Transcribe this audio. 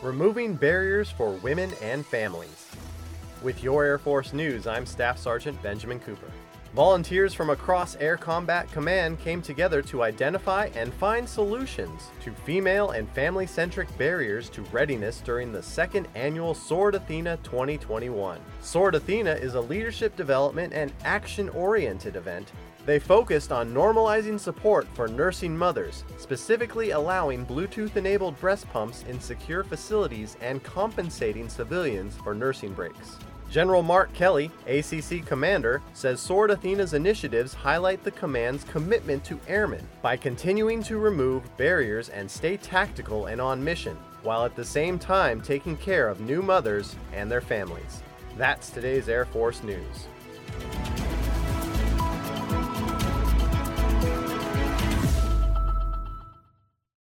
Removing Barriers for Women and Families. With your Air Force News, I'm Staff Sergeant Benjamin Cooper. Volunteers from across Air Combat Command came together to identify and find solutions to female and family centric barriers to readiness during the second annual Sword Athena 2021. Sword Athena is a leadership development and action oriented event they focused on normalizing support for nursing mothers, specifically allowing Bluetooth enabled breast pumps in secure facilities and compensating civilians for nursing breaks. General Mark Kelly, ACC commander, says Sword Athena's initiatives highlight the command's commitment to airmen by continuing to remove barriers and stay tactical and on mission, while at the same time taking care of new mothers and their families. That's today's Air Force News.